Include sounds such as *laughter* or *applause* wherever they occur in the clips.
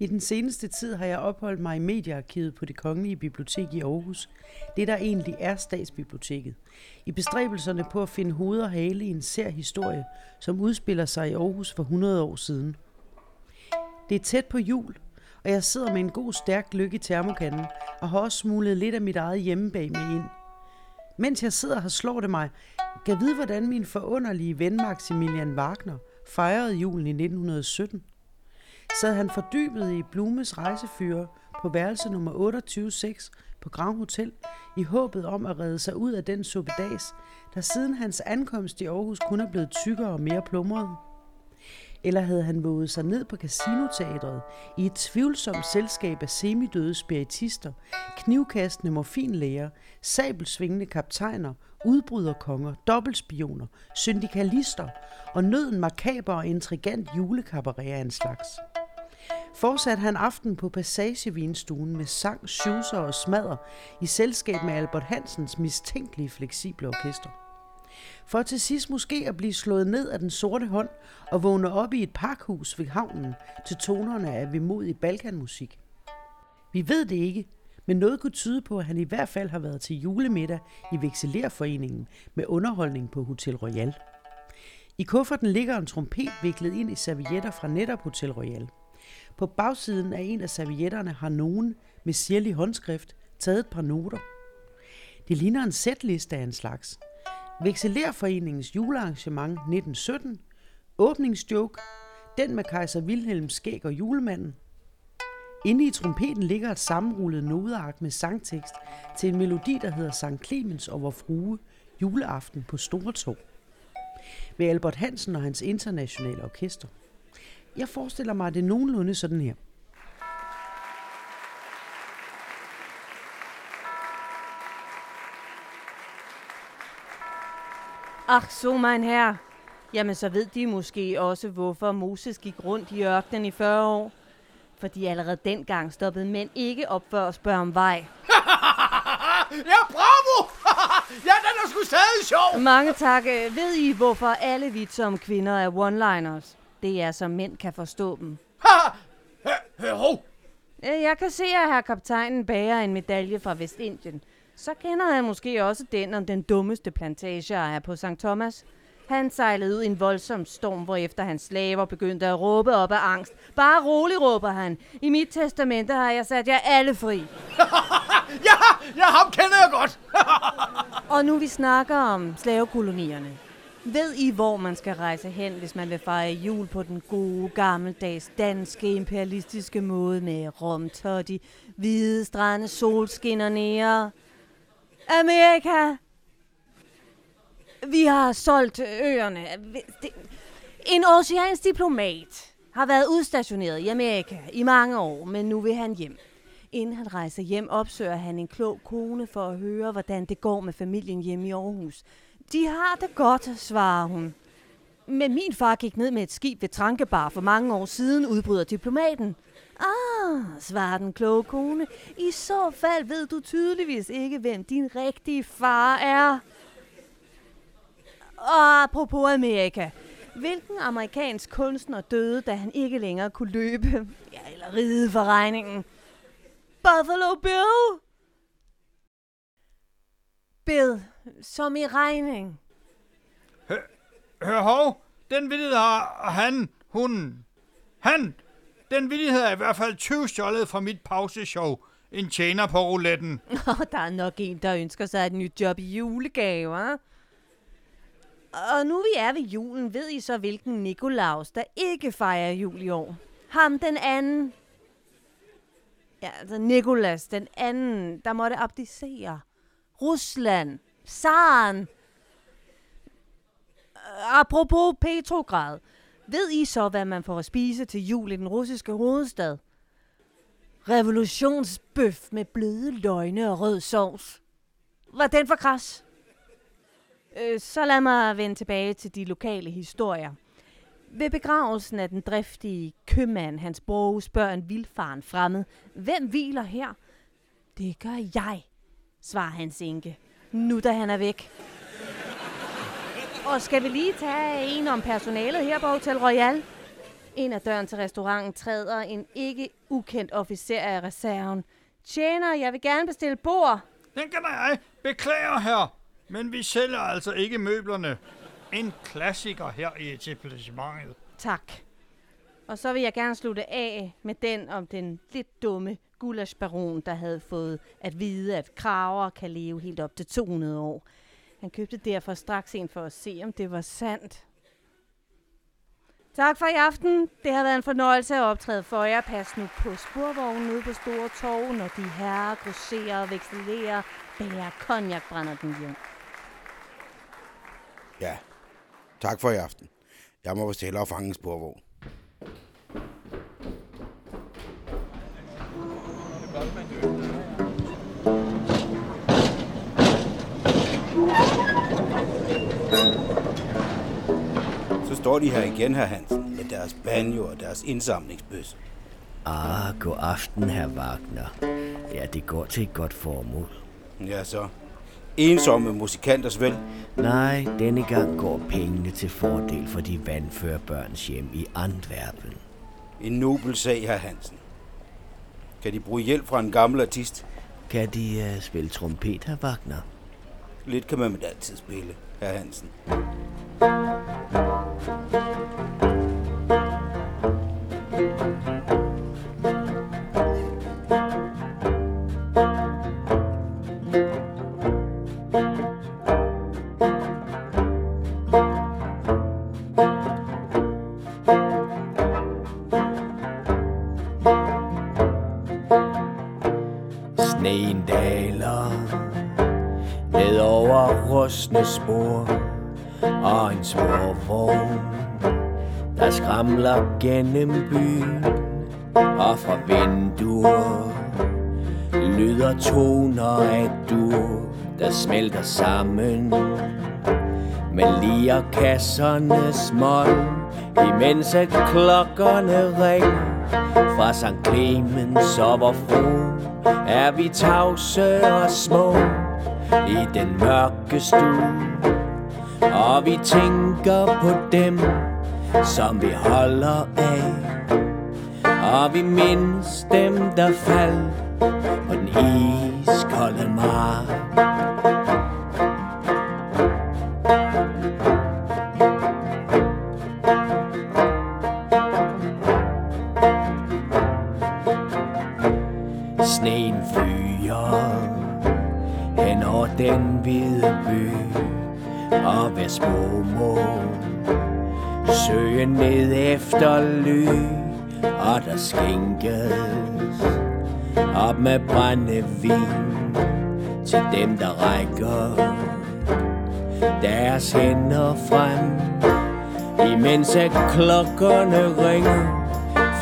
I den seneste tid har jeg opholdt mig i mediearkivet på det Kongelige Bibliotek i Aarhus. Det der egentlig er statsbiblioteket. I bestræbelserne på at finde hoved og hale i en sær historie, som udspiller sig i Aarhus for 100 år siden. Det er tæt på jul, og jeg sidder med en god stærk lykke i termokanden, og har også smuglet lidt af mit eget hjemmebag med ind. Mens jeg sidder her, slår det mig, kan vide, hvordan min forunderlige ven Maximilian Wagner fejrede julen i 1917 sad han fordybet i Blumes rejsefyre på værelse nummer 28 på Grand Hotel i håbet om at redde sig ud af den suppedags, der siden hans ankomst i Aarhus kun er blevet tykkere og mere plumret. Eller havde han våget sig ned på Casinoteatret i et tvivlsomt selskab af semidøde spiritister, knivkastende morfinlæger, sabelsvingende kaptajner, udbryderkonger, dobbeltspioner, syndikalister og nøden makaber og intrigant julekabaret af en slags. Fortsatte han aften på Passagevinstuen med sang, schusser og smadder i selskab med Albert Hansens mistænkelige fleksible orkester. For til sidst måske at blive slået ned af den sorte hånd og vågne op i et parkhus ved havnen til tonerne af vemodig balkanmusik. Vi ved det ikke, men noget kunne tyde på, at han i hvert fald har været til julemiddag i Vekselerforeningen med underholdning på Hotel Royal. I kufferten ligger en trompet viklet ind i servietter fra netop Hotel Royal. På bagsiden af en af servietterne har nogen med sirlig håndskrift taget et par noter. Det ligner en sætliste af en slags. Vekselerforeningens julearrangement 1917, åbningsjoke, den med kejser Wilhelms skæg og julemanden. Inde i trompeten ligger et sammenrullet nodeark med sangtekst til en melodi, der hedder Sankt Clemens og vor frue, juleaften på Stortorv. Ved Albert Hansen og hans internationale orkester. Jeg forestiller mig, at det er nogenlunde sådan her. Ach så, mein herre. Jamen, så ved de måske også, hvorfor Moses gik rundt i ørkenen i 40 år. Fordi allerede dengang stoppede mænd ikke op for at spørge om vej. *laughs* ja, bravo! *laughs* ja, den er sgu stadig sjov! Mange tak. Ved I, hvorfor alle vitser om kvinder er one-liners? Det er, så mænd kan forstå dem. Hov! Jeg kan se, at her kaptajnen bærer en medalje fra Vestindien. Så kender han måske også den om den dummeste plantage er på St. Thomas. Han sejlede ud i en voldsom storm, hvor efter hans slaver begyndte at råbe op af angst. Bare rolig, råber han. I mit testamente har jeg sat jer alle fri. *laughs* ja, ja, ham kender jeg godt. *laughs* Og nu vi snakker om slavekolonierne. Ved I, hvor man skal rejse hen, hvis man vil fejre jul på den gode, gammeldags, danske, imperialistiske måde med romtotti, hvide strande, solskinner nære? Amerika! Vi har solgt øerne. En oceansk diplomat har været udstationeret i Amerika i mange år, men nu vil han hjem. Inden han rejser hjem, opsøger han en klog kone for at høre, hvordan det går med familien hjemme i Aarhus. De har det godt, svarer hun. Men min far gik ned med et skib ved Trankebar for mange år siden, udbryder diplomaten. Ah, svarer den kloge kone. I så fald ved du tydeligvis ikke, hvem din rigtige far er. Og apropos Amerika. Hvilken amerikansk kunstner døde, da han ikke længere kunne løbe? Ja, eller ride for regningen. Buffalo Bill? Bill, som i regning. Hør hov, den villighed har han, hun, han, den villighed er i hvert fald 20 stjålet fra mit pauseshow. En tjener på rouletten. *laughs* Oh, der er nok en, der ønsker sig et nyt job i julegave, Og nu vi er ved julen, ved I så, hvilken Nikolaus, der ikke fejrer jul i år? Ham den anden. Ja, altså Nikolas, den anden, der måtte abdicere. Rusland. Saren. Apropos Petrograd. Ved I så, hvad man får at spise til jul i den russiske hovedstad? Revolutionsbøf med bløde løgne og rød sovs. Var den for kras? Øh, så lad mig vende tilbage til de lokale historier. Ved begravelsen af den driftige købmand, hans bror, spørger en vildfaren fremmed, hvem hviler her? Det gør jeg, svarer hans enke, nu da han er væk. Og skal vi lige tage en om personalet her på Hotel Royal? Ind ad døren til restauranten træder en ikke ukendt officer af reserven. Tjener, jeg vil gerne bestille bord. Den kan jeg. Beklager, her. Men vi sælger altså ikke møblerne. En klassiker her i etablissementet. Tak. Og så vil jeg gerne slutte af med den om den lidt dumme gulasbaron, der havde fået at vide, at kraver kan leve helt op til 200 år. Han købte derfor straks en for at se, om det var sandt. Tak for i aften. Det har været en fornøjelse at optræde for jer. Pas nu på sporvognen ude på Store Torv, når de herrer grosserer, vekselerer, bærer konjak, brænder den hjem. Ja, tak for i aften. Jeg må bestille og fange en sporvogn. Så står de her igen, her Hansen, med deres banjo og deres indsamlingsbøsse. Ah, god aften, herr Wagner. Ja, det går til et godt formål. Ja, så. Ensomme musikanters vel. Nej, denne gang går pengene til fordel for de vandfører børns hjem i Antwerpen. En nobel sag, her Hansen. Kan de bruge hjælp fra en gammel artist? Kan de uh, spille trompet, herr Wagner? Lidt kan man med altid spille, her Hansen. Rustne spor og en sporvogn, der skramler gennem byen og fra vinduer lyder toner af dur, der smelter sammen med lier kassernes mål, imens at klokkerne ringer fra St. Clemens og hvor fru er vi tavse og små i den mørke stue. Og vi tænker på dem, som vi holder af. Og vi mindes dem, der faldt på den iskolde mark. Og hver små må søge ned efter ly Og der skænkes op med brændevin Til dem der rækker deres hænder frem Imens at klokkerne ringer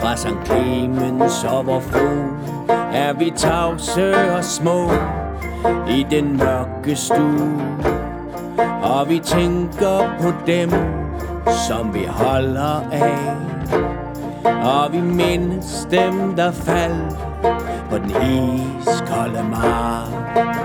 fra St. Clemens og vor fru er vi tavse og små i den mørke stue. Og vi tænker på dem, som vi holder af. Og vi mindes dem, der faldt på den iskolde mark.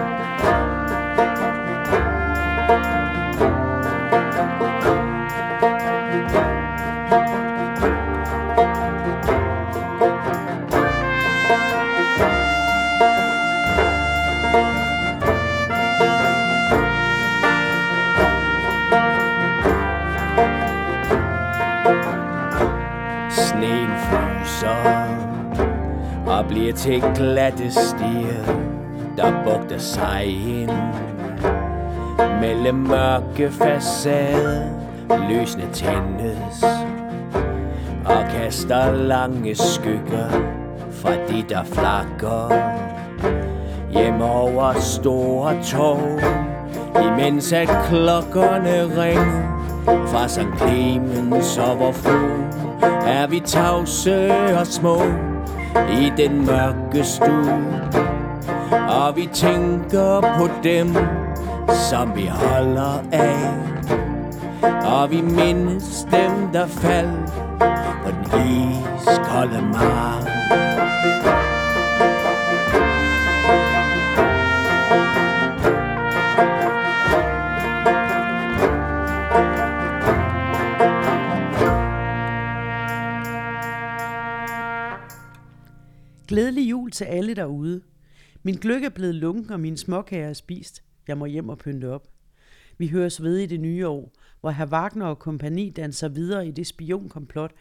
Og bliver til glatte stier, der bugter sig ind mellem mørke facader. Lysene tændes og kaster lange skygger fra de, der flakker hjem over store tog, imens at klokkerne ringer fra St. Clemens og vor frue vi tavse og små i den mørke stue. Og vi tænker på dem, som vi holder af. Og vi mindes dem, der faldt på den iskolde mark. Glædelig jul til alle derude. Min gløk er blevet lunken, og mine småkager er spist. Jeg må hjem og pynte op. Vi høres ved i det nye år, hvor herr Wagner og kompagni danser videre i det spionkomplot,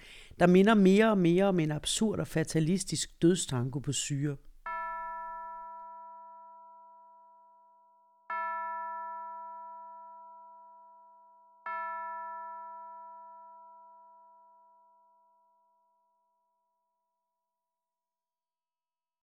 der minder mere og mere om en absurd og fatalistisk dødstanko på syre.